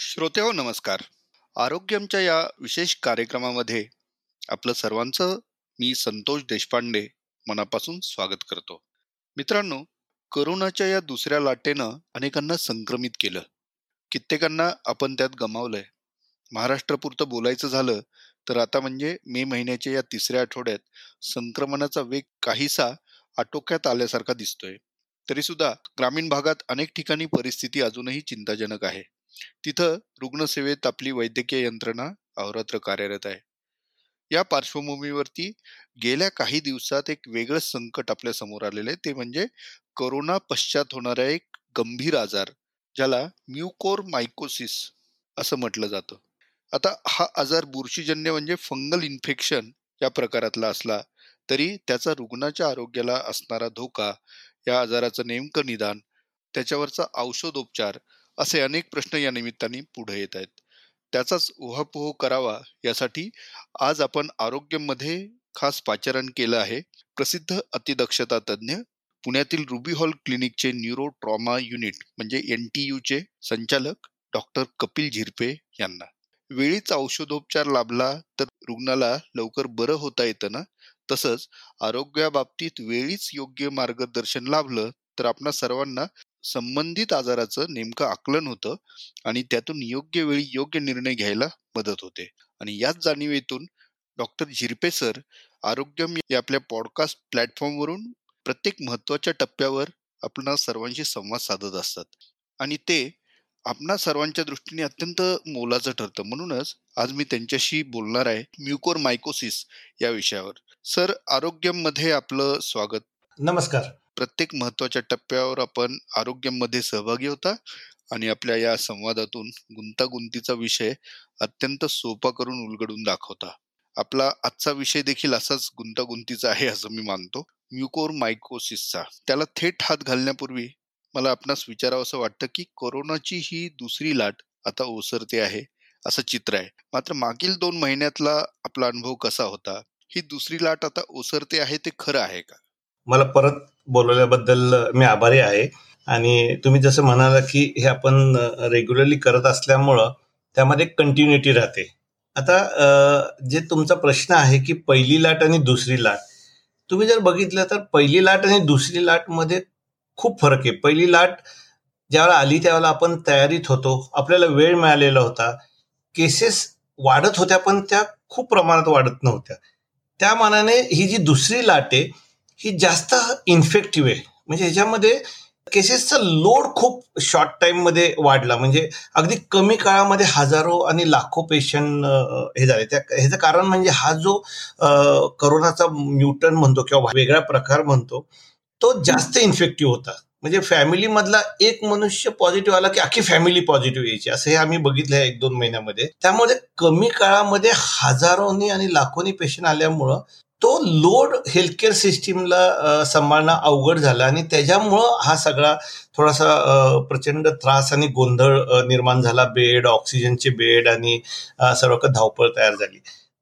श्रोतेहो नमस्कार. आरोग्यमच्या या विशेष कार्यक्रमामध्ये आपलं सर्वांचं मी संतोष देशपांडे मनापासून स्वागत करतो. मित्रांनो करोनाच्या या दुसऱ्या लाटेनं अनेकांना संक्रमित केलं. कित्येकांना आपण त्यात गमावलंय. महाराष्ट्रापुरतं बोलायचं झालं तर आता म्हणजे मे महिन्याच्या या तिसऱ्या आठवड्यात संक्रमणाचा वेग काहीसा आटोक्यात आल्यासारखा दिसतोय. तरीसुद्धा ग्रामीण भागात अनेक ठिकाणी परिस्थिती अजूनही चिंताजनक आहे. तिथं रुग्णसेवेत आपली वैद्यकीय यंत्रणा अहोरात्र कार्यरत आहे. या पार्श्वभूमीवरती गेल्या काही दिवसात एक वेगळं संकट आपल्यासमोर आलेलं आहे. ते म्हणजे कोरोना पश्चात होणारा एक गंभीर आजार ज्याला म्युकोर मायकोसिस असं म्हटलं जातं. आता हा आजार बुरशीजन्य म्हणजे फंगल इन्फेक्शन या प्रकारातला असला तरी त्याचा रुग्णाच्या आरोग्याला असणारा धोका या आजाराचं नेमकं निदान त्याच्यावरचा औषधोपचार असे अनेक प्रश्न या निमित्ताने पुढे येत आहेत. त्याचाच उहापोह करावा यासाठी आज आपण आरोग्यमध्ये खास पाचारण केलं आहे. प्रसिद्ध अतिदक्षता तज्ज्ञ पुण्यातील रुबी हॉल क्लिनिकचे न्यूरो ट्रॉमा युनिट म्हणजे एन टी यूचे संचालक डॉक्टर कपिल झिरपे यांना. वेळीच औषधोपचार लाभला तर रुग्णाला लवकर बरं होता येतं ना? तसंच आरोग्याबाबतीत वेळीच योग्य मार्गदर्शन लाभलं तर आपणा सर्वांना संबंधित आजाराचं नेमकं आकलन होतं आणि त्यातून योग्य वेळी योग्य निर्णय घ्यायला मदत होते. आणि याच जाणीवेतून डॉक्टर झिरपे सर आरोग्यम या आपल्या पॉडकास्ट प्लॅटफॉर्मवरून प्रत्येक महत्त्वाच्या टप्प्यावर आपणा सर्वांशी संवाद साधत असतात. आणि ते आपणा सर्वांच्या दृष्टीने अत्यंत मोलाचं ठरतं. म्हणूनच आज मी त्यांच्याशी बोलणार आहे म्युकोर मायकोसिस या विषयावर. सर आरोग्यमध्ये आपलं स्वागत. नमस्कार. प्रत्येक महत्त्वाच्या टप्प्यावर आपण आरोग्यामध्ये सहभागी होता आणि आपल्या या संवादातून गुंतागुंतीचा विषय अत्यंत सोपा करून उलगडून दाखवता. आपला आजचा विषय देखील असाच गुंतागुंतीचा आहे असं मी मानतो. म्युकोर मायकोसिसचा त्याला थेट हात घालण्यापूर्वी मला आपणास विचारावं असं वाटतं की कोरोनाची ही दुसरी लाट आता ओसरते आहे असं चित्र आहे. मात्र मागील दोन महिन्यातला आपला अनुभव कसा होता? ही दुसरी लाट आता ओसरते आहे ते खरं आहे का? मला परत बोलवल्याबद्दल मी आभारी आहे. आणि तुम्ही जसं म्हणाला की हे आपण रेग्युलरली करत असल्यामुळं त्यामध्ये कंटिन्युटी राहते. आता जे तुमचा प्रश्न आहे की पहिली लाट आणि दुसरी लाट. तुम्ही जर बघितलं तर पहिली लाट आणि दुसरी लाटमध्ये खूप फरक आहे. पहिली लाट ज्यावेळेला आली त्यावेळेला आपण तयारीत होतो. आपल्याला वेळ मिळालेला होता. केसेस वाढत होत्या पण त्या खूप प्रमाणात वाढत नव्हत्या. त्या मानाने ही जी दुसरी लाट आहे ही जास्त इन्फेक्टिव्ह आहे. म्हणजे ह्याच्यामध्ये केसेसचा लोड खूप शॉर्ट टाइममध्ये वाढला. म्हणजे अगदी कमी काळामध्ये हजारो आणि लाखो पेशंट हे झाले. त्या ह्याचं कारण म्हणजे हा जो करोनाचा म्युटन म्हणतो किंवा वेगळा प्रकार म्हणतो तो जास्त इन्फेक्टिव्ह होता. म्हणजे फॅमिलीमधला एक मनुष्य पॉझिटिव्ह आला की अख्खी फॅमिली पॉझिटिव्ह यायची. असं हे आम्ही बघितलं आहे एक दोन महिन्यामध्ये. त्यामुळे कमी काळामध्ये हजारोनी आणि लाखोनी पेशंट आल्यामुळं तो लोड हेल्थकेअर सिस्टीमला सांभाळणं अवघड झाला आणि त्याच्यामुळं हा सगळा थोडासा प्रचंड त्रास आणि गोंधळ निर्माण झाला. बेड ऑक्सिजनचे बेड आणि सर्व धावपळ तयार झाली.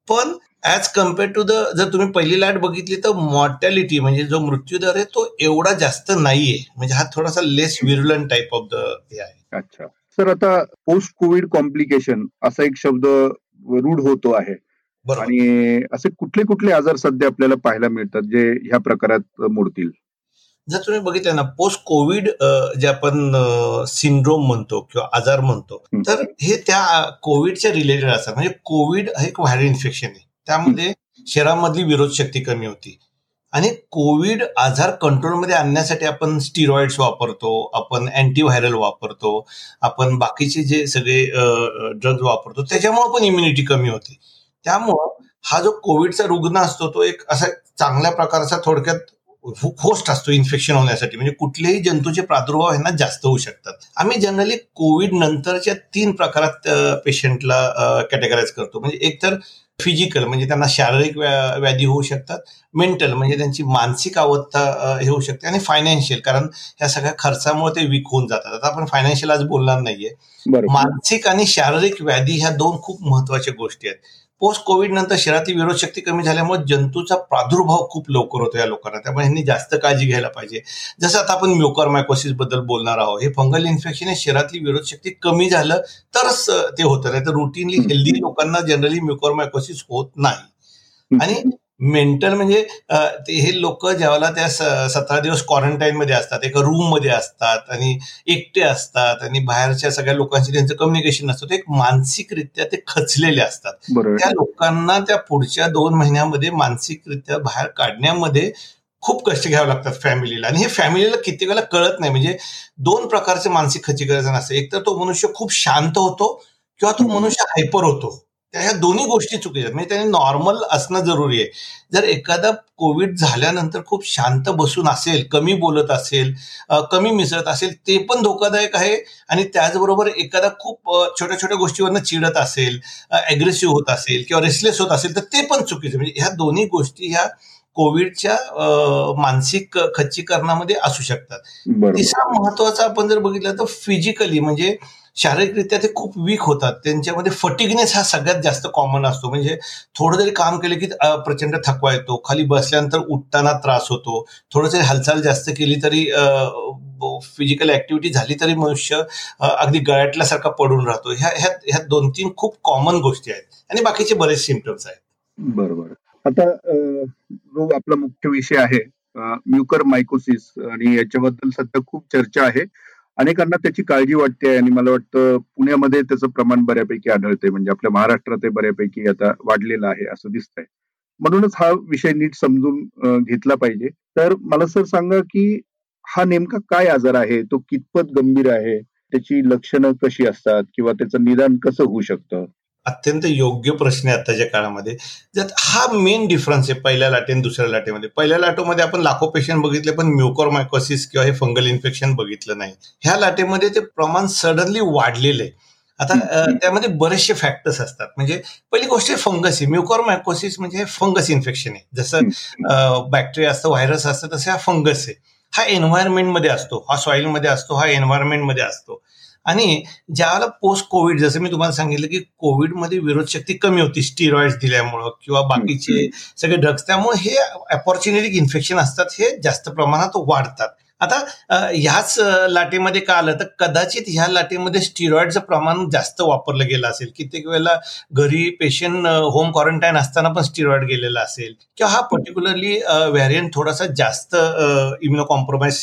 पण ॲज कंपेअर टू द जर तुम्ही पहिली लाट बघितली तर मॉर्टॅलिटी म्हणजे जो मृत्यूदर आहे तो एवढा जास्त नाहीये. म्हणजे हा थोडासा less virulent type of the हे आहे. अच्छा. सर आता पोस्ट कोविड कॉम्प्लिकेशन असा एक शब्द रूढ होतो आहे. आणि असे कुठले कुठले आजार सध्या आपल्याला पाहायला मिळतात जे ह्या प्रकारात मोडतील? जर तुम्ही बघितलं ना पोस्ट कोविड जे आपण सिंड्रोम म्हणतो किंवा आजार म्हणतो तर हे त्या कोविडच्या रिलेटेड असतात म्हणजे कोविड हे एक व्हायरल इन्फेक्शन आहे. त्यामध्ये शरीरामधली विरोध शक्ती कमी होती. आणि कोविड आजार कंट्रोलमध्ये आणण्यासाठी आपण स्टिरॉइड्स वापरतो आपण अँटीव्हायरल वापरतो आपण बाकीचे जे सगळे ड्रग्ज वापरतो त्याच्यामुळे पण इम्युनिटी कमी होते. त्यामुळं हा जो कोविडचा रुग्ण असतो तो एक असा चांगल्या प्रकारचा थोडक्यात होस्ट असतो इन्फेक्शन होण्यासाठी. म्हणजे कुठलेही जंतूचे प्रादुर्भाव यांना जास्त होऊ शकतात. आम्ही जनरली कोविड नंतरच्या तीन प्रकारात पेशंटला कॅटेगराईज करतो. म्हणजे एक तर फिजिकल म्हणजे त्यांना शारीरिक व्याधी होऊ शकतात. मेंटल म्हणजे त्यांची मानसिक अवस्था हे होऊ शकते. आणि फायनान्शियल कारण या सगळ्या खर्चामुळे ते वीक होऊन जातात. आता आपण फायनान्शियल आज बोलणार नाहीये. मानसिक आणि शारीरिक व्याधी ह्या दोन खूप महत्त्वाच्या गोष्टी आहेत. पोस्ट कोविड नंतर शरीरातली विरोधशक्ती कमी झाल्यामुळे जंतूचा प्रादुर्भाव खूप लवकर होतो या लोकांना. त्यामुळे ह्यांनी जास्त काळजी घ्यायला पाहिजे. जसं आता आपण म्युकर मायकोसिसबद्दल बोलणार आहोत हे फंगल इन्फेक्शन हे शरीरातली विरोधशक्ती कमी झालं तरच ते होतं. नाही तर रुटीनली हेल्दी लोकांना जनरली म्युकर मायकोसिस होत नाही. आणि मेंटल म्हणजे हे लोक ज्यावेळेला त्या सतरा दिवस क्वारंटाईन मध्ये असतात एका रूममध्ये असतात आणि एकटे असतात आणि बाहेरच्या सगळ्या लोकांशी त्यांचं कम्युनिकेशन नसतं एक मानसिकरित्या ते खचलेले असतात. त्या लोकांना त्या पुढच्या दोन महिन्यामध्ये मानसिकरित्या बाहेर काढण्यामध्ये खूप कष्ट घ्यावे लागतात फॅमिलीला. आणि हे फॅमिलीला किती वेळेला कळत नाही. म्हणजे दोन प्रकारचे मानसिक खचीकरण असते. एक तर तो मनुष्य खूप शांत होतो किंवा तो मनुष्य हायपर होतो. ह्या दोन्ही गोष्टी चुकीच्या म्हणजे त्यांनी नॉर्मल असणं जरुरी आहे. जर एखादा कोविड झाल्यानंतर खूप शांत बसून असेल कमी बोलत असेल कमी मिसळत असेल ते पण धोकादायक आहे. आणि त्याचबरोबर एखादा खूप छोट्या छोट्या गोष्टीवरनं चिडत असेल अग्रेसिव्ह होत असेल किंवा रेसलेस होत असेल तर ते पण चुकीचं म्हणजे ह्या दोन्ही गोष्टी ह्या कोविडच्या मानसिक खच्चीकरणामध्ये असू शकतात. तिसरा महत्त्वाचा आपण जर बघितलं तर फिजिकली म्हणजे शारीरिकरित्या ते खूप वीक होतात. त्यांच्यामध्ये फटिगनेस हा सगळ्यात जास्त कॉमन असतो. म्हणजे थोडं जरी काम केलं की प्रचंड थकवा येतो खाली बसल्यानंतर उठताना त्रास होतो थोडं जरी हालचाल जास्त केली तरी फिजिकल ऍक्टिव्हिटी झाली तरी मनुष्य अगदी गळ्यातल्यासारखा पडून राहतो. ह्या ह्या ह्या दोन तीन खूप कॉमन गोष्टी आहेत. आणि बाकीचे बरेच सिमटम्स आहेत. बरोबर. आता जो आपला मुख्य विषय आहे म्युकर मायकोसिस आणि याच्याबद्दल सध्या खूप चर्चा आहे. अनेकांना त्याची काळजी वाटते आणि मला वाटतं पुण्यामध्ये त्याचं प्रमाण बऱ्यापैकी आढळते म्हणजे आपल्या महाराष्ट्रात ते बऱ्यापैकी आता वाढलेलं आहे असं दिसतंय. म्हणूनच हा विषय नीट समजून घेतला पाहिजे. तर मला सर सांगा की हा नेमका काय आजार आहे? तो कितपत गंभीर आहे? त्याची लक्षणं कशी असतात? किंवा त्याचं निदान कसं होऊ शकतं? अत्यंत योग्य प्रश्न आहे आताच्या काळामध्ये. जर हा मेन डिफरन्स आहे पहिल्या लाटे आणि दुसऱ्या लाटेमध्ये. पहिल्या लाटेमध्ये आपण लाखो पेशंट बघितले पण म्युकोर मायकोसिस किंवा हे फंगल इन्फेक्शन बघितलं नाही. ह्या लाटेमध्ये ते प्रमाण सडनली वाढलेलं आहे. आता त्यामध्ये बरेचसे फॅक्टर्स असतात. म्हणजे पहिली गोष्ट आहे फंगस आहे. म्युकोर मायकोसिस म्हणजे फंगस इन्फेक्शन आहे. जसं बॅक्टेरिया असतं व्हायरस असतं तसं हा फंगस आहे. हा एन्व्हायरमेंटमध्ये असतो. हा सॉइलमध्ये असतो हा एन्व्हायरमेंटमध्ये असतो. आणि ज्यावेळेला पोस्ट कोविड जसं मी तुम्हाला सांगितलं की कोविडमध्ये विरोधशक्ती कमी होती स्टिरॉइड दिल्यामुळं किंवा बाकीचे सगळे ड्रग्स त्यामुळे हे अपॉर्च्युनिटिक इन्फेक्शन असतात हे जास्त प्रमाणात वाढतात. आता ह्याच लाटेमध्ये का आलं? तर कदाचित ह्या लाटेमध्ये स्टिरॉइडचं प्रमाण जास्त वापरलं गेलं असेल. कित्येक वेळेला घरी पेशंट होम क्वारंटाईन असताना पण स्टिरॉइड गेलेला असेल. किंवा हा पर्टिक्युलरली व्हॅरियंट थोडासा जास्त इम्युनो कॉम्प्रोमाइज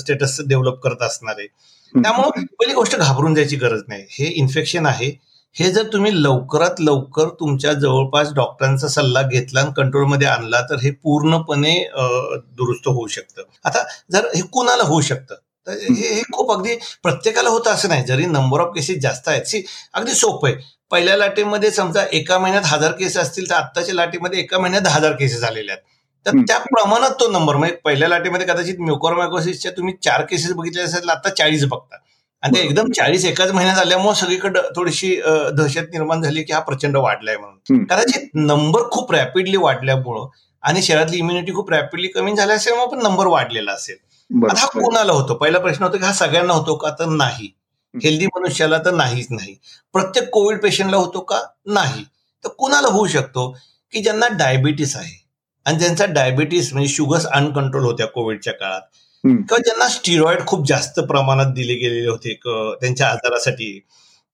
स्टेटस डेव्हलप करत असणार. आहे त्यामुळे पहिली गोष्ट घाबरून जायची गरज नाही. हे इन्फेक्शन आहे. हे जर तुम्ही लवकरात लवकर तुमच्या जवळपास डॉक्टरांचा सल्ला घेतला आणि कंट्रोलमध्ये आणला तर हे पूर्णपणे दुरुस्त होऊ शकतं. आता जर हे कुणाला होऊ शकतं? तर हे खूप अगदी प्रत्येकाला होतं असं नाही. जरी नंबर ऑफ केसेस जास्त आहेत. सी अगदी सोपं आहे. पहिल्या लाटेमध्ये समजा एका महिन्यात हजार केसेस असतील तर आत्ताच्या लाटेमध्ये एका महिन्यात दहा हजार केसेस झालेले आहेत. तर त्या प्रमाणात तो नंबर म्हणजे पहिल्या लाटेमध्ये कदाचित म्युकोरमॅकोसिसच्या तुम्ही चार केसेस बघितले असेल आता चाळीस बघता. आणि ते एकदम चाळीस एकाच महिन्यात आल्यामुळे सगळीकडे थोडीशी दहशत निर्माण झाली की हा प्रचंड वाढलाय म्हणून. कदाचित नंबर खूप रॅपिडली वाढल्यामुळं आणि शहरातली इम्युनिटी खूप रॅपिडली कमी झाल्या असल्यामुळे पण नंबर वाढलेला असेल. आता हा कोणाला होतो? पहिला प्रश्न होतो की हा सगळ्यांना होतो का तर नाही. हेल्दी मनुष्याला तर नाहीच नाही. प्रत्येक कोविड पेशंटला होतो का? नाही. तर कुणाला होऊ शकतो? की ज्यांना डायबिटीस आहे. आणि ज्यांचा डायबिटीस म्हणजे शुगर्स अनकंट्रोल होत्या कोविडच्या काळात. किंवा ज्यांना स्टिरॉइड खूप जास्त प्रमाणात दिले गेलेले होते त्यांच्या आजारासाठी.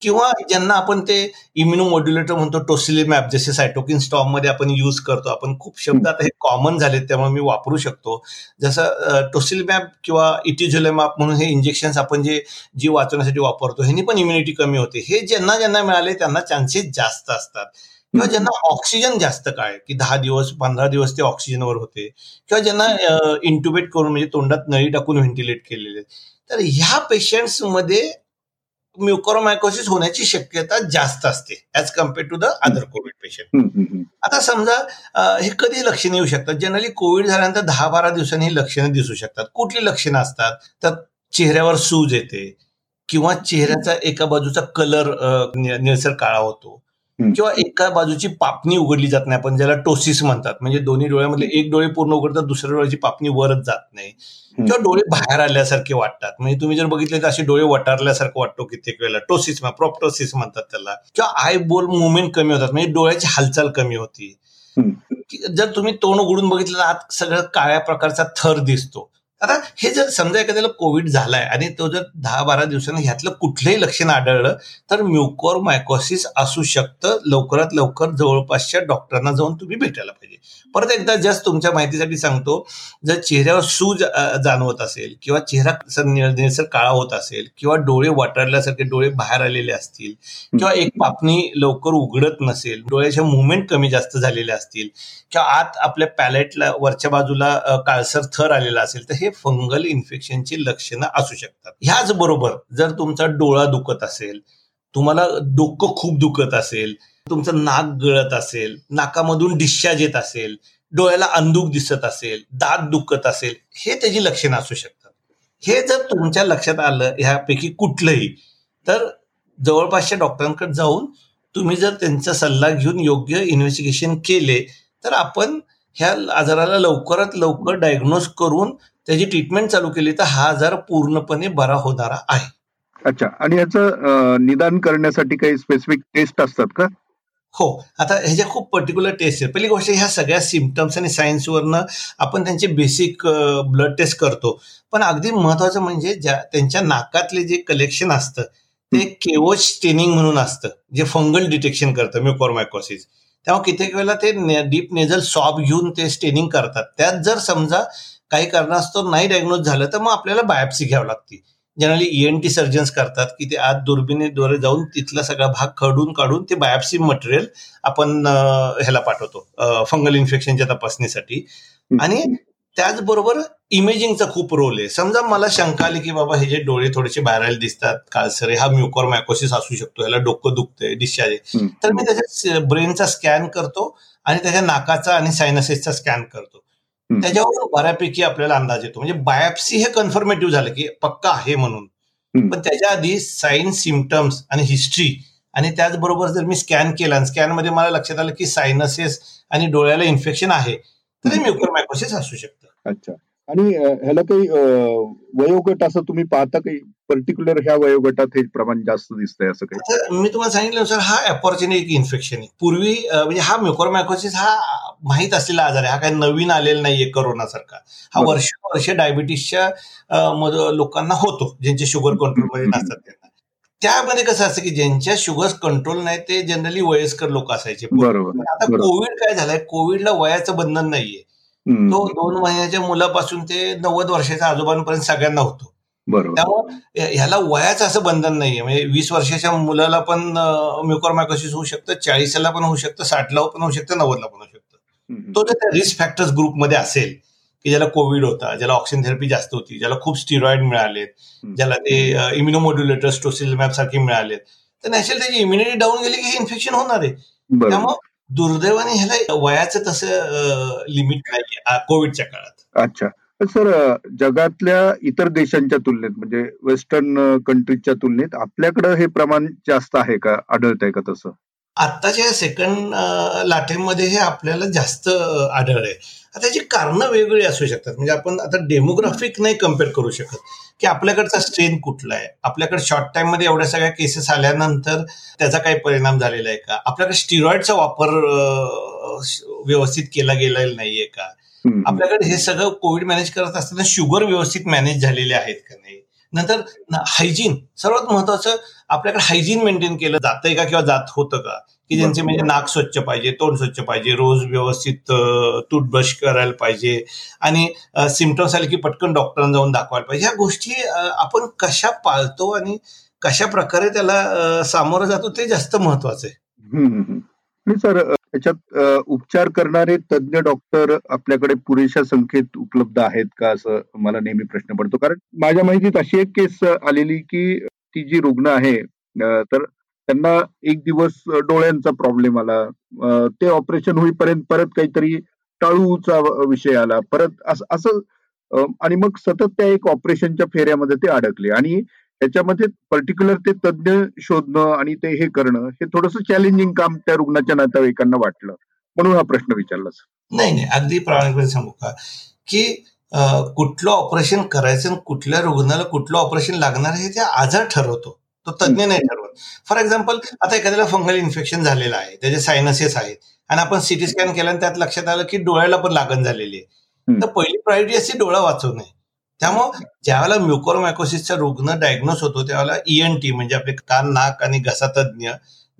किंवा ज्यांना आपण ते इम्युनो मॉड्युलेटर म्हणतो टोसिलिमॅप जसे सायटोकिन स्टॉममध्ये आपण यूज करतो. आपण खूप शब्द आता हे कॉमन झालेत त्यामुळे मी वापरू शकतो. जसं टोसिलिमॅप किंवा इटिझोलेमॅप म्हणून हे इंजेक्शन आपण जे जीव वाचवण्यासाठी वापरतो ह्यांनी पण इम्युनिटी कमी होते. हे ज्यांना ज्यांना मिळाले त्यांना चान्सेस जास्त असतात. किंवा ज्यांना ऑक्सिजन जास्त काय की दहा दिवस पंधरा दिवस ते ऑक्सिजनवर होते किंवा ज्यांना इंट्युबेट करून म्हणजे तोंडात नळी टाकून व्हेंटिलेट केलेले. तर ह्या पेशंट्समध्ये म्युकोरोमायकोसिस होण्याची शक्यता जास्त असते as compared to the other covid patient आता समजा हे कधी लक्षणे येऊ शकतात? जनरली कोविड झाल्यानंतर दहा बारा दिवसांनी ही लक्षणं दिसू शकतात. कुठली लक्षणं असतात? तर चेहऱ्यावर सूज येते किंवा चेहऱ्याचा एका बाजूचा कलर निळसर काळा होतो. किंवा एका बाजूची पापणी उघडली जात नाही आपण ज्याला टोसिस म्हणतात. म्हणजे दोन्ही डोळ्यामधले एक डोळे पूर्ण उघडतात दुसऱ्या डोळ्याची पापणी वरच जात नाही. किंवा डोळे बाहेर आल्यासारखे वाटतात. म्हणजे तुम्ही जर बघितले तर असे डोळे वटारल्यासारखं वाटतो कित्येक वेळेला. टोसिस प्रॉप्टोसिस म्हणतात त्याला. किंवा आय बोल मुवमेंट कमी होतात. म्हणजे डोळ्याची हालचाल कमी होती. जर तुम्ही तोंड उघडून बघितलं आत सगळं काळ्या प्रकारचा थर दिसतो. आता हे जर समजा एखाद्याला कोविड झालाय आणि तो जर दहा बारा दिवसांनी ह्यातलं कुठलंही लक्षण आढळलं तर म्युकोर मायकोसिस असू शकतं. लवकरात लवकर जवळपासच्या डॉक्टरांना जाऊन तुम्ही भेटायला पाहिजे. परत एकदा जस्ट तुमच्या माहितीसाठी सांगतो जर चेहऱ्यावर सूज जाणवत असेल किंवा चेहरा निळसर काळा होत असेल किंवा डोळे वाटारल्यासारखे डोळे बाहेर आलेले असतील किंवा एक पापणी लवकर उघडत नसेल डोळ्याच्या मुवमेंट कमी जास्त झालेले असतील किंवा आत आपल्या पॅलेटला वरच्या बाजूला काळसर थर आलेला असेल तर हे फंगल इन्फेक्शनची लक्षणं असू शकतात. ह्याच बरोबर जर तुमचा डोळा दुखत असेल तुम्हाला डोकं खूप दुखत असेल तुमचं नाक गळत असेल नाकामधून डिस्चार्ज येत असेल डोळ्याला अंदूक दिसत असेल दात दुखत असेल हे त्याची लक्षणं असू शकतात. हे जर तुमच्या लक्षात आलं ह्यापैकी कुठलंही तर जवळपासच्या डॉक्टरांकडे जाऊन तुम्ही जर त्यांचा सल्ला घेऊन योग्य इन्व्हेस्टिगेशन केले तर आपण ह्या आजाराला लवकरात लवकर डायग्नोज करून त्याची ट्रीटमेंट चालू केली तर हा आजार पूर्णपणे बरा होणारा आहे. अच्छा. आणि याचं निदान करण्यासाठी काही स्पेसिफिक टेस्ट असतात का? हो. आता ह्याच्या खूप पर्टिक्युलर टेस्ट आहे पहिली गोष्ट ह्या सगळ्या सिमटम्स आणि सायन्सवरनं आपण त्यांचे बेसिक ब्लड टेस्ट करतो. पण अगदी महत्वाचं म्हणजे ज्या त्यांच्या नाकातले जे कलेक्शन असतं ते केवच स्टेनिंग म्हणून असतं जे फंगल डिटेक्शन करतं म्युकॉरमायकोसिस तेव्हा कित्येक वेळेला ते डीप नेझल सॉब घेऊन ते स्टेनिंग करतात. त्यात जर समजा काही कारणास्तव नाही डायग्नोज झालं तर मग आपल्याला बायोप्सी घ्यावी लागते. जनरली ईएन टी सर्जन्स करतात की ते आत दुर्बिणीद्वारे जाऊन तिथला सगळा भाग खडून काढून ते बायोप्सी मटेरियल आपण ह्याला पाठवतो फंगल इन्फेक्शनच्या तपासणीसाठी. आणि त्याचबरोबर इमेजिंगचा खूप रोल आहे. समजा मला शंका आली की बाबा हे जे डोळे थोडेसे बाहेर दिसतात काळसरे हा म्युकॉर मायकोसिस असू शकतो ह्याला डोकं दुखतंय डिस्चार्ज तर मी त्याच्या ब्रेनचा स्कॅन करतो आणि त्याच्या नाकाचा आणि सायनसेसचा स्कॅन करतो. त्याच्यावर बऱ्यापैकी आपल्याला अंदाज येतो. म्हणजे बायोप्सी हे कन्फर्मेटिव्ह झालं की पक्का आहे म्हणून. पण त्याच्या आधी साईन सिमटम्स आणि हिस्ट्री आणि त्याचबरोबर जर मी स्कॅन केला आणि स्कॅनमध्ये मला लक्षात आलं की सायनसेस आणि डोळ्याला इन्फेक्शन आहे तर हे म्युकोरमायकोसिस असू शकतं. अच्छा. आणि ह्याला काही वयोगट असं तुम्ही पाहता काही? पर्टिक्युलर ह्या वयोगटात हे प्रमाण जास्त दिसतंय असं काही? मी तुम्हाला सांगितलं सर हा अपॉर्च्युनिक इन्फेक्शन आहे. पूर्वी म्हणजे हा म्युकोरमायकोसिस हा माहीत असलेला आजार आहे. हा काही नवीन आलेला नाहीये करोनासारखा हा वर्ष वर्ष डायबिटीसच्या लोकांना होतो. ज्यांचे शुगर कंट्रोलमध्ये नसतात त्यामध्ये कसं असतं की ज्यांच्या शुगर कंट्रोल नाही ते जनरली वयस्कर लोक असायचे. आता कोविड काय झालंय? कोविडला वयाचं बंधन नाहीये. तो दोन महिन्याच्या मुलापासून ते नव्वद वर्षाच्या आजोबांपर्यंत सगळ्यांना होतो. त्यामुळे ह्याला वयाचं असं बंधन नाहीये. म्हणजे वीस वर्षाच्या मुलाला पण म्युकॉरमायकोसिस होऊ शकतं चाळीसला पण होऊ शकतं साठला पण होऊ शकतं नव्वदला पण होऊ शकतं. तो जर रिस्क फॅक्टर्स ग्रुपमध्ये असेल की ज्याला कोविड होता ज्याला ऑक्सिजन थेरपी जास्त होती ज्याला खूप स्टिरॉइड मिळालेत ज्याला ते इम्युनोमोड्युलेटर्स टोसिलमॅप सारखे मिळालेत. तर नॅचरल त्याची इम्युनिटी डाऊन गेली की हे इन्फेक्शन होणार आहे. त्यामुळे दुर्दैवाने ह्याला वयाचं तसं लिमिट नाही कोविडच्या काळात. अच्छा. सर जगातल्या इतर देशांच्या तुलनेत म्हणजे वेस्टर्न कंट्रीजच्या तुलनेत आपल्याकडे हे प्रमाण जास्त आहे का? आढळत आहे का तसं? आत्ताच्या सेकंड लाटेमध्ये हे आपल्याला जास्त आढळ आहे. आता त्याची कारणं वेगवेगळी असू शकतात. म्हणजे आपण आता डेमोग्राफिक नाही कंपेअर करू शकत. की आपल्याकडचा स्ट्रेन कुठला आहे? आपल्याकडे शॉर्ट टाइममध्ये एवढ्या सगळ्या केसेस आल्यानंतर त्याचा काही परिणाम झालेला आहे का? आपल्याकडे स्टिरॉइडचा वापर व्यवस्थित केला गेलेला नाहीये का? आपल्याकडे हे सगळं कोविड मॅनेज करत असताना शुगर व्यवस्थित मॅनेज झालेले आहेत का नाही? नंतर हायजीन सर्वात महत्वाचं आपल्याकडे हायजीन मेंटेन केलं जातंय का किंवा जात होतं का? की ज्यांचे म्हणजे नाक स्वच्छ पाहिजे तोंड स्वच्छ पाहिजे रोज व्यवस्थित टूथब्रश करायला पाहिजे आणि सिमटम्स आले की पटकन डॉक्टरांना जाऊन दाखवायला पाहिजे. ह्या गोष्टी आपण कशा पाळतो आणि कशा प्रकारे त्याला सामोरं जातो ते जास्त महत्वाचं आहे. सर याच्यात उपचार करणारे तज्ज्ञ डॉक्टर आपल्याकडे पुरेशा संख्येत उपलब्ध आहेत का असं मला नेहमी प्रश्न पडतो. कारण माझ्या माहितीत अशी एक केस आलेली की ती जी रुग्ण आहे तर त्यांना एक दिवस डोळ्यांचा प्रॉब्लेम आला. ते ऑपरेशन होईपर्यंत परत काहीतरी टाळूचा विषय आला. परत असं आणि मग सतत त्या एक ऑपरेशनच्या फेऱ्यामध्ये ते अडकले. आणि त्याच्यामध्ये पर्टिक्युलर ते तज्ज्ञ शोधणं आणि ते हे करणं हे थोडस चॅलेंजिंग काम त्या रुग्णाच्या नातेवाईकांना वाटलं. म्हणून हा प्रश्न विचारला नाही नाही. अगदी प्रामाणिकपणे सांगू का? की कुठलं ऑपरेशन करायचं आणि कुठल्या रुग्णाला कुठलं ऑपरेशन लागणार हे ते आजार ठरवतो. तो तज्ज्ञ नाही ठरवत. फॉर एक्झाम्पल आता एखाद्याला फंगल इन्फेक्शन झालेलं आहे त्याचे सायनसेस आहेत आणि आपण सिटी स्कॅन केला आणि त्यात लक्षात आलं की डोळ्याला पण लागण झालेली आहे. तर पहिली प्रायोरिटी असते डोळा वाचवणे. त्यामुळं ज्यावेळेला म्युकोरोमायकोसिसचा रुग्ण डायग्नोस होतो त्यावेळेला टी e म्हणजे आपले कान नाक आणि घसा तज्ज्ञ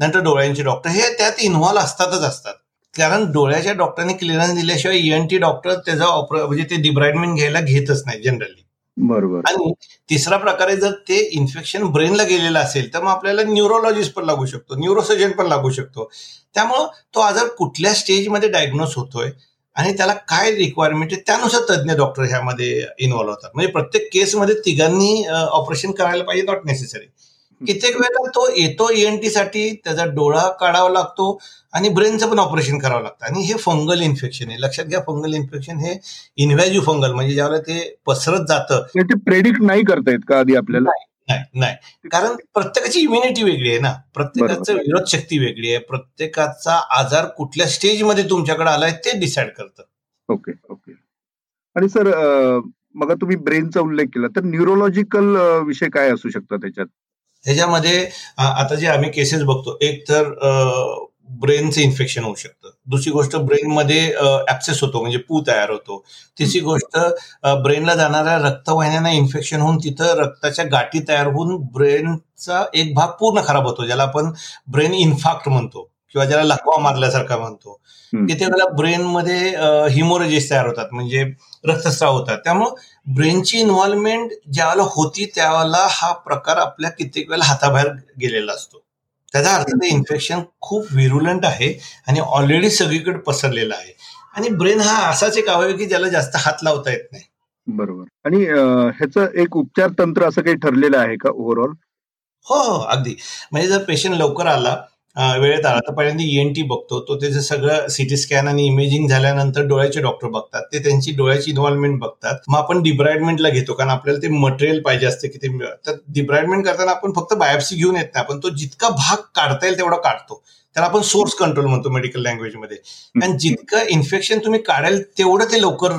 नंतर डोळ्यांचे डॉक्टर हे त्यात इन्व्हॉल्व्ह असतातच असतात. कारण डोळ्याच्या डॉक्टरने क्लिअरन्स दिल्याशिवाय ईएनटी e डॉक्टर त्याचा ऑपर म्हणजे ते डिब्राइडमेंट घ्यायला घेतच नाही जनरली बरोबर. आणि तिसरा प्रकारे जर ते इन्फेक्शन ब्रेनला गेलेलं असेल तर मग आपल्याला न्यूरोलॉजिस्ट पण लागू शकतो न्यूरोसर्जन पण लागू शकतो. त्यामुळं तो आजार कुठल्या स्टेजमध्ये डायग्नोस होतोय आणि त्याला काय रिक्वायरमेंट आहे त्यानुसार तज्ज्ञ डॉक्टर ह्यामध्ये इन्व्हॉल्व्ह होतात. म्हणजे प्रत्येक केसमध्ये तिघांनी ऑपरेशन करायला पाहिजे नॉट नेसेसरी कित्येक वेळेला तो येतो ईएनटी e साठी त्याचा डोळा काढावा लागतो आणि ब्रेनचं पण ऑपरेशन करावं लागतं. आणि हे फंगल इन्फेक्शन आहे. लक्षात घ्या फंगल इन्फेक्शन हे इन्व्हॅज्यू फंगल म्हणजे ज्यावेळेला ते पसरत जातं. ते प्रेडिक्ट नाही करता येत का आधी आपल्याला? नाही नाही. कारण प्रत्येकाची इम्युनिटी वेगळी आहे ना. प्रत्येकाचं विरोध शक्ती वेगळी आहे. प्रत्येकाचा आजार कुठल्या स्टेजमध्ये तुमच्याकडे आलाय ते डिसाईड करतं. ओके ओके आणि सर मग तुम्ही ब्रेनचा उल्लेख केला. तर न्यूरोलॉजिकल विषय काय असू शकतात त्याच्यात? ह्याच्यामध्ये आता जे आम्ही केसेस बघतो एक तर ब्रेनचं इन्फेक्शन होऊ शकतं. दुसरी गोष्ट ब्रेनमध्ये ऍक्सेस होतो म्हणजे पू तयार होतो. तिसरी गोष्ट ब्रेनला जाणाऱ्या रक्तवाहिन्यांना इन्फेक्शन होऊन तिथं रक्ताच्या गाठी तयार होऊन ब्रेनचा एक भाग पूर्ण खराब होतो ज्याला आपण ब्रेन इन्फाक्ट म्हणतो किंवा ज्याला लकवा मारल्यासारखा म्हणतो. तिथे वेळेला ब्रेनमध्ये हिमोरेजेस तयार होतात म्हणजे रक्तस्राव होतात. त्यामुळं ब्रेनची इन्व्हॉल्वमेंट ज्यावेळेला होती त्यावेळेला हा प्रकार आपल्या कित्येक वेळेला हाताबाहेर गेलेला असतो. त्याचा अर्थ ते इन्फेक्शन खूप विरुलंट आहे आणि ऑलरेडी सगळीकडे पसरलेलं आहे. आणि ब्रेन हा असाच एक अवयव की ज्याला जास्त हात लावता येत नाही. बरोबर. आणि ह्याचं एक उपचार तंत्र असं काही ठरलेलं आहे का ओव्हरऑल हो हो अगदी. म्हणजे जर पेशंट लवकर आला वेळेत आला. तर पहिल्यांदा ईएनटी बघतो. तो त्याचं सगळं सिटी स्कॅन आणि इमेजिंग झाल्यानंतर डोळ्याचे डॉक्टर बघतात. ते त्यांची डोळ्याची इन्व्हॉल्वमेंट बघतात. मग आपण डिब्राइडमेंटला घेतो. कारण आपल्याला ते मटेरियल पाहिजे असते की ते तर डिब्राइडमेंट करताना आपण फक्त बायोप्सी घेऊन येत नाही. आपण तो जितका भाग काढता येईल तेवढा काढतो. त्याला आपण सोर्स कंट्रोल म्हणतो मेडिकल लँग्वेजमध्ये आणि जितकं इन्फेक्शन तुम्ही काढाल तेवढं ते लवकर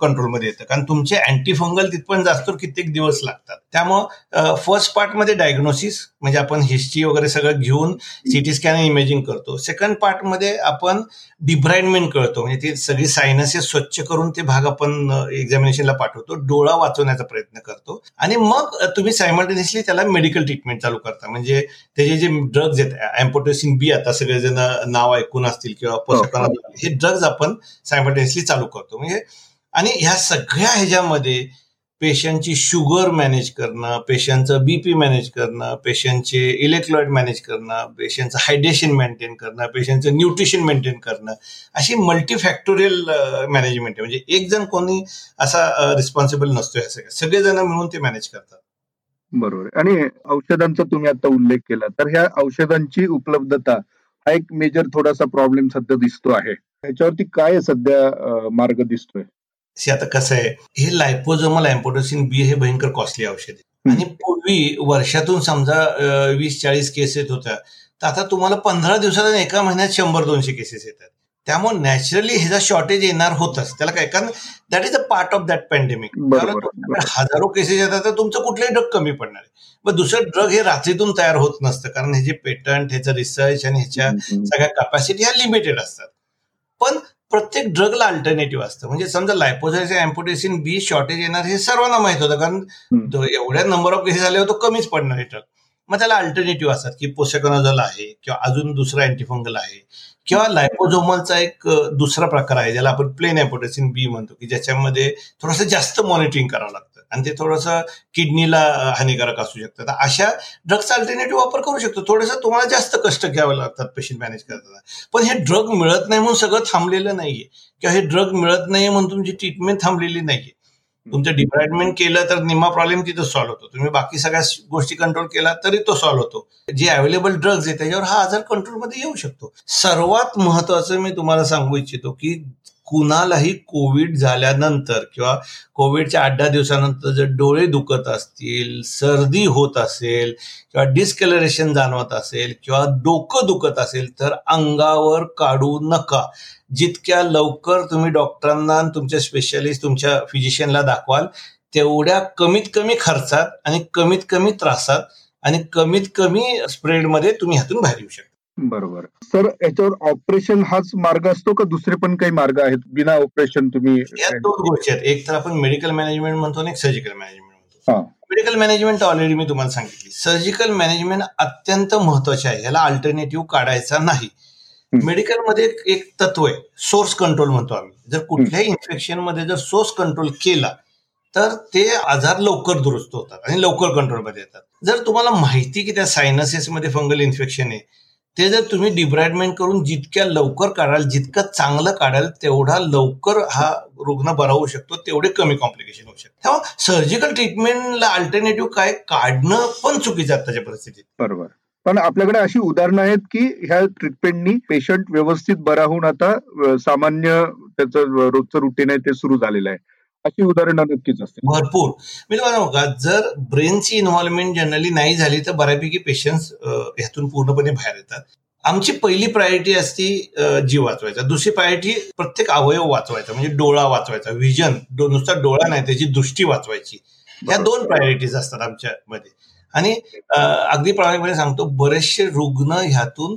कंट्रोलमध्ये येतं. कारण तुमचे अँटी फंगल तिथपर्यंत जास्त कित्येक दिवस लागतात. त्यामुळं फर्स्ट पार्टमध्ये डायग्नोसिस म्हणजे आपण हिस्ट्री वगैरे सगळं घेऊन सिटी स्कॅन इमेजिंग करतो. सेकंड पार्टमध्ये आपण डिब्राइडमेंट करतो म्हणजे ते सगळी सायनसेस स्वच्छ करून ते भाग आपण एक्झामिनेशनला पाठवतो. डोळा वाचवण्याचा प्रयत्न करतो. आणि मग तुम्ही सायमल्टेनियसली त्याला मेडिकल ट्रीटमेंट चालू करता. म्हणजे त्याचे जे ड्रग्ज आहेत अँपोटेसिन बी आता सगळेजण नाव ऐकून असतील किंवा हो, हो. हे ड्रग्ज आपण सायमल्टेनियसली चालू करतो. म्हणजे आणि ह्या सगळ्या ह्याच्यामध्ये पेशंटची शुगर मॅनेज करणं पेशंटचं बीपी मॅनेज करणं पेशंटचे इलेक्ट्रॉइड मॅनेज करणं पेशंटचं हायड्रेशन मेंटेन करणं पेशंटचं न्यूट्रिशन मेंटेन करणं अशी मल्टीफॅक्टोरियल मॅनेजमेंट आहे. म्हणजे एक जण कोणी असा रिस्पॉन्सिबल नसतो या सगळ्या. सगळेजण मिळून ते मॅनेज करतात. बरोबर. आणि औषधांचा तुम्ही आता उल्लेख केला. तर ह्या औषधांची उपलब्धता हा एक मेजर थोडासा प्रॉब्लेम सध्या दिसतो आहे. त्याच्यावरती काय सध्या मार्ग दिसतोय? आता कसं आहे हे लायपोझोमल अँपोटोसिन बी हे भयंकर कॉस्टली औषध आहे. आणि पूर्वी वर्षातून समजा वीस चाळीस केस येत होत्या. तर आता तुम्हाला पंधरा दिवसात एका महिन्यात शंभर दोनशे केसेस येतात. त्यामुळे नॅचरली ह्याचा शॉर्टेज येणार होतच. त्याला काय? कारण that is a part of that pandemic हजारो केसेस येतात तर तुमचं कुठलंही ड्रग कमी पडणार आहे. मग दुसरं ड्रग हे रात्रीतून तयार होत नसतं. कारण ह्याचे पेटंट ह्याचं रिसर्च आणि ह्याच्या सगळ्या कॅपॅसिटी ह्या लिमिटेड असतात. पण प्रत्येक ड्रगला अल्टरनेटिव्ह असतं. म्हणजे समजा लायपोसायचे अँपोटेसिन बी शॉर्टेज येणार हे सर्वांना माहीत होतं. कारण एवढ्या नंबर ऑफ केसेस आले तो कमीच पडणार आहे ड्रग मग त्याला अल्टरनेटिव्ह असतात की पोसेकॉनॉझल आहे किंवा अजून दुसरा अँटीफंगल आहे. किंवा लायपोझोमलचा एक दुसरा प्रकार आहे ज्याला आपण प्लेन अँपोटेसिन बी म्हणतो की ज्याच्यामध्ये थोडंसं जास्त मॉनिटरिंग करावं लागतं आणि ते थोडंसं किडनीला हानिकारक असू शकतं. तर अशा ड्रग्सचा अल्टरनेटिव्ह वापर करू शकतो. थोडंसं तुम्हाला जास्त कष्ट घ्यावे लागतात पेशंट मॅनेज करताना. पण हे ड्रग मिळत नाही म्हणून सगळं थांबलेलं नाहीये. किंवा हे ड्रग मिळत नाही म्हणून तुमची ट्रीटमेंट थांबलेली नाहीये. तुमचं डिपार्टमेंट केलं तर निम्मा प्रॉब्लेम तिथं सॉल्व्ह होतो. तुम्ही बाकी सगळ्या गोष्टी कंट्रोल केला तरी तो सॉल्व्ह होतो. जे अवेलेबल ड्रग्ज आहे त्याच्यावर हा आजार कंट्रोलमध्ये येऊ शकतो. सर्वात महत्वाचं मी तुम्हाला सांगू इच्छितो की कुणालाही कोविड झाल्यानंतर किंवा कोविडच्या आठ दहा दिवसानंतर जर डोळे दुखत असतील सर्दी होत असेल किंवा डिस्कलरेशन जाणवत असेल किंवा डोकं दुखत असेल तर अंगावर काढू नका. जितक्या लवकर तुम्ही डॉक्टरांना तुमच्या स्पेशलिस्ट तुमच्या फिजिशियनला दाखवाल तेवढ्या कमीत कमी खर्चात आणि कमीत कमी त्रासात आणि कमीत कमी स्प्रेडमध्ये तुम्ही ह्यातून बाहेर येऊ शकता. बरोबर. सर याच्यावर ऑपरेशन हाच मार्ग असतो का दुसरे पण काही मार्ग आहेत? बिना ऑपरेशन तुम्ही दोन गोष्टी आहेत. एक तर आपण मेडिकल मॅनेजमेंट म्हणतो आणि एक सर्जिकल मॅनेजमेंट म्हणतो. मेडिकल मॅनेजमेंट ऑलरेडी मी तुम्हाला सांगितली. सर्जिकल मॅनेजमेंट अत्यंत महत्त्वाचे आहे. याला अल्टरनेटिव्ह काढायचा नाही. मेडिकलमध्ये एक तत्व आहे. सोर्स कंट्रोल म्हणतो आम्ही. जर कुठल्याही इन्फेक्शनमध्ये जर सोर्स कंट्रोल केला तर ते आजार लवकर दुरुस्त होतात आणि लवकर कंट्रोलमध्ये येतात. जर तुम्हाला माहिती की त्या सायनसेसमध्ये फंगल इन्फेक्शन आहे ते जर तुम्ही डिब्राइडमेंट करून जितक्या लवकर काढाल जितकं चांगलं काढाल तेवढा लवकर हा रुग्ण बरा होऊ शकतो तेवढे कमी कॉम्प्लिकेशन होऊ शकतो तेव्हा सर्जिकल ट्रीटमेंटला अल्टरनेटिव्ह काय? काढणं पण चुकीचं आताच्या त्याच्या परिस्थितीत. बरोबर. पण आपल्याकडे अशी उदाहरणं आहेत की ह्या ट्रीटमेंटनी पेशंट व्यवस्थित बरा होऊन आता सामान्य त्याचं रोजचं रुटीन आहे ते सुरू झालेलं आहे. अशी उदाहरणं नक्कीच असते भरपूर. मी तुम्हाला का जर ब्रेनची इन्व्हॉल्वमेंट जनरली नाही झाली तर बऱ्यापैकी पेशंट्स ह्यातून पूर्णपणे बाहेर येतात. आमची पहिली प्रायोरिटी असती जीव वाचवायचा. दुसरी प्रायोरिटी प्रत्येक अवयव वाचवायचा. म्हणजे डोळा वाचवायचा. व्हिजन नुसता डोळा नाही त्याची दृष्टी वाचवायची. या दोन प्रायोरिटीज असतात आमच्या मध्ये आणि अगदी प्रामाणिकपणे सांगतो बरेचसे रुग्ण ह्यातून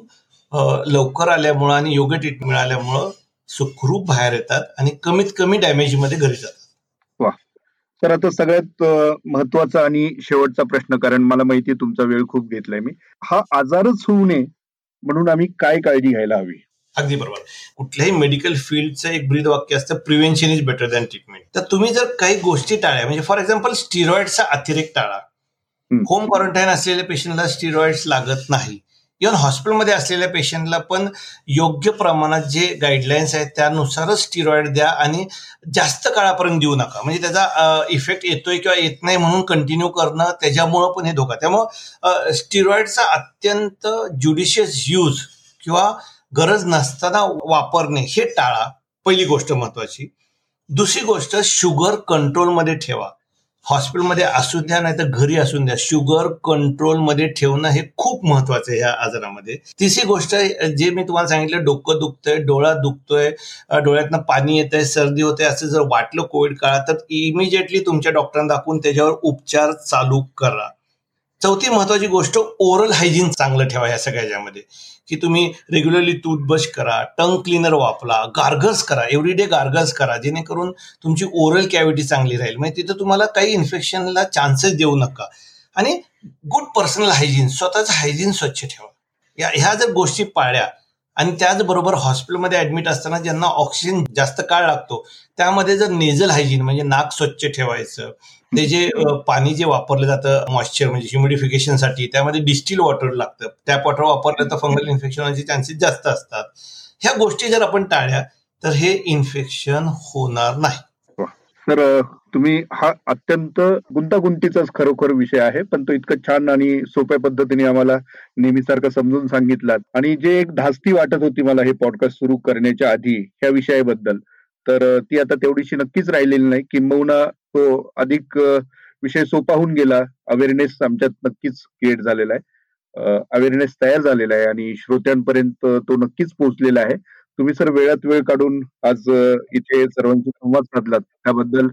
लवकर आल्यामुळं आणि योग्य ट्रीटमेंट मिळाल्यामुळं सुखरूप बाहेर येतात आणि कमीत कमी डॅमेजमध्ये घरी जातात. तर आता सगळ्यात महत्त्वाचा आणि शेवटचा प्रश्न कारण मला माहिती तुमचा वेळ खूप घेतलाय मी. हा आजारच होऊ नये म्हणून आम्ही काय काळजी घ्यायला हवी? अगदी बरोबर. कुठल्याही मेडिकल फील्डचं एक ब्रीद वाक्य असतं prevention is better than treatment तर तुम्ही जर काही गोष्टी टाळ्या म्हणजे फॉर एक्झाम्पल स्टिरॉइडचा अतिरेक टाळा. होम क्वारंटाईन असलेल्या पेशंटला स्टिरॉइड्स लागत नाही. इव्हन हॉस्पिटलमध्ये असलेल्या पेशंटला पण योग्य प्रमाणात जे गाईडलाईन्स आहेत त्यानुसारच स्टिरॉइड द्या आणि जास्त काळापर्यंत देऊ नका. म्हणजे त्याचा इफेक्ट येतोय किंवा येत नाही म्हणून कंटिन्यू करणं त्याच्यामुळं पण हे धोका. त्यामुळं स्टिरॉइडचा अत्यंत ज्युडिशियस यूज किंवा गरज नसताना वापरणे हे टाळा. पहिली गोष्ट महत्वाची. दुसरी गोष्ट शुगर कंट्रोलमध्ये ठेवा. हॉस्पिटलमध्ये असू द्या नाही तर घरी असून द्या शुगर कंट्रोलमध्ये ठेवणं हे खूप महत्वाचं आहे या आजारामध्ये. तिसरी गोष्ट जे मी तुम्हाला सांगितलं डोकं दुखतंय डोळा दुखतोय डोळ्यातनं पाणी येत आहे सर्दी होते असं जर वाटलं कोविड काळात तर इमिजिएटली तुमच्या डॉक्टरांना दाखवून त्याच्यावर उपचार चालू करा. चौथी महत्वाची गोष्ट ओरल हायजीन चांगलं ठेवा या सगळ्याच्यामध्ये. की तुम्ही रेग्युलरली टूथब्रश करा टंग क्लिनर वापरा गार्गल्स करा एव्हरीडे गार्गल्स करा जेणेकरून तुमची ओरल कॅव्हिटी चांगली राहील. म्हणजे तिथं तुम्हाला काही इन्फेक्शनला चान्सेस देऊ नका. आणि गुड पर्सनल हायजीन स्वतःचं हायजीन स्वच्छ ठेवा. या ह्या जर गोष्टी पाळल्या आणि त्याचबरोबर हॉस्पिटलमध्ये ऍडमिट असताना ज्यांना ऑक्सिजन जास्त काळ लागतो त्यामध्ये जर नेझल हायजीन म्हणजे नाक स्वच्छ ठेवायचं ते जे पाणी जे वापरलं जातं मॉइश्चर म्हणजे ह्युमिडिफिकेशनसाठी त्यामध्ये डिस्टिल वॉटर लागतं. टॅप वॉटर वापरलं तर फंगल इन्फेक्शन होण्याचे चान्सेस जास्त असतात. ह्या गोष्टी जर आपण टाळल्या तर हे इन्फेक्शन होणार नाही. तर तुम्ही हा अत्यंत गुंतागुंतीचाच खरोखर विषय आहे पण तो इतकं छान आणि सोप्या पद्धतीने आम्हाला नेहमीसारखं समजून सांगितलात. आणि जे एक धास्ती वाटत होती मला हे पॉडकास्ट सुरू करण्याच्या आधी ह्या विषयाबद्दल तर ती आता तेवढीशी नक्कीच राहिलेली नाही. किंबहुना तो अधिक विषय सोपा होऊन गेला. अवेअरनेस आमच्यात नक्कीच क्रिएट झालेला आहे. अवेअरनेस तयार झालेला आहे आणि श्रोत्यांपर्यंत तो नक्कीच पोहोचलेला आहे. तुम्ही सर वेळात वेळ काढून आज इथे सर्वांशी संवाद साधलात. त्याबद्दल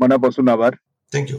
मनापासून आभार. थँक्यू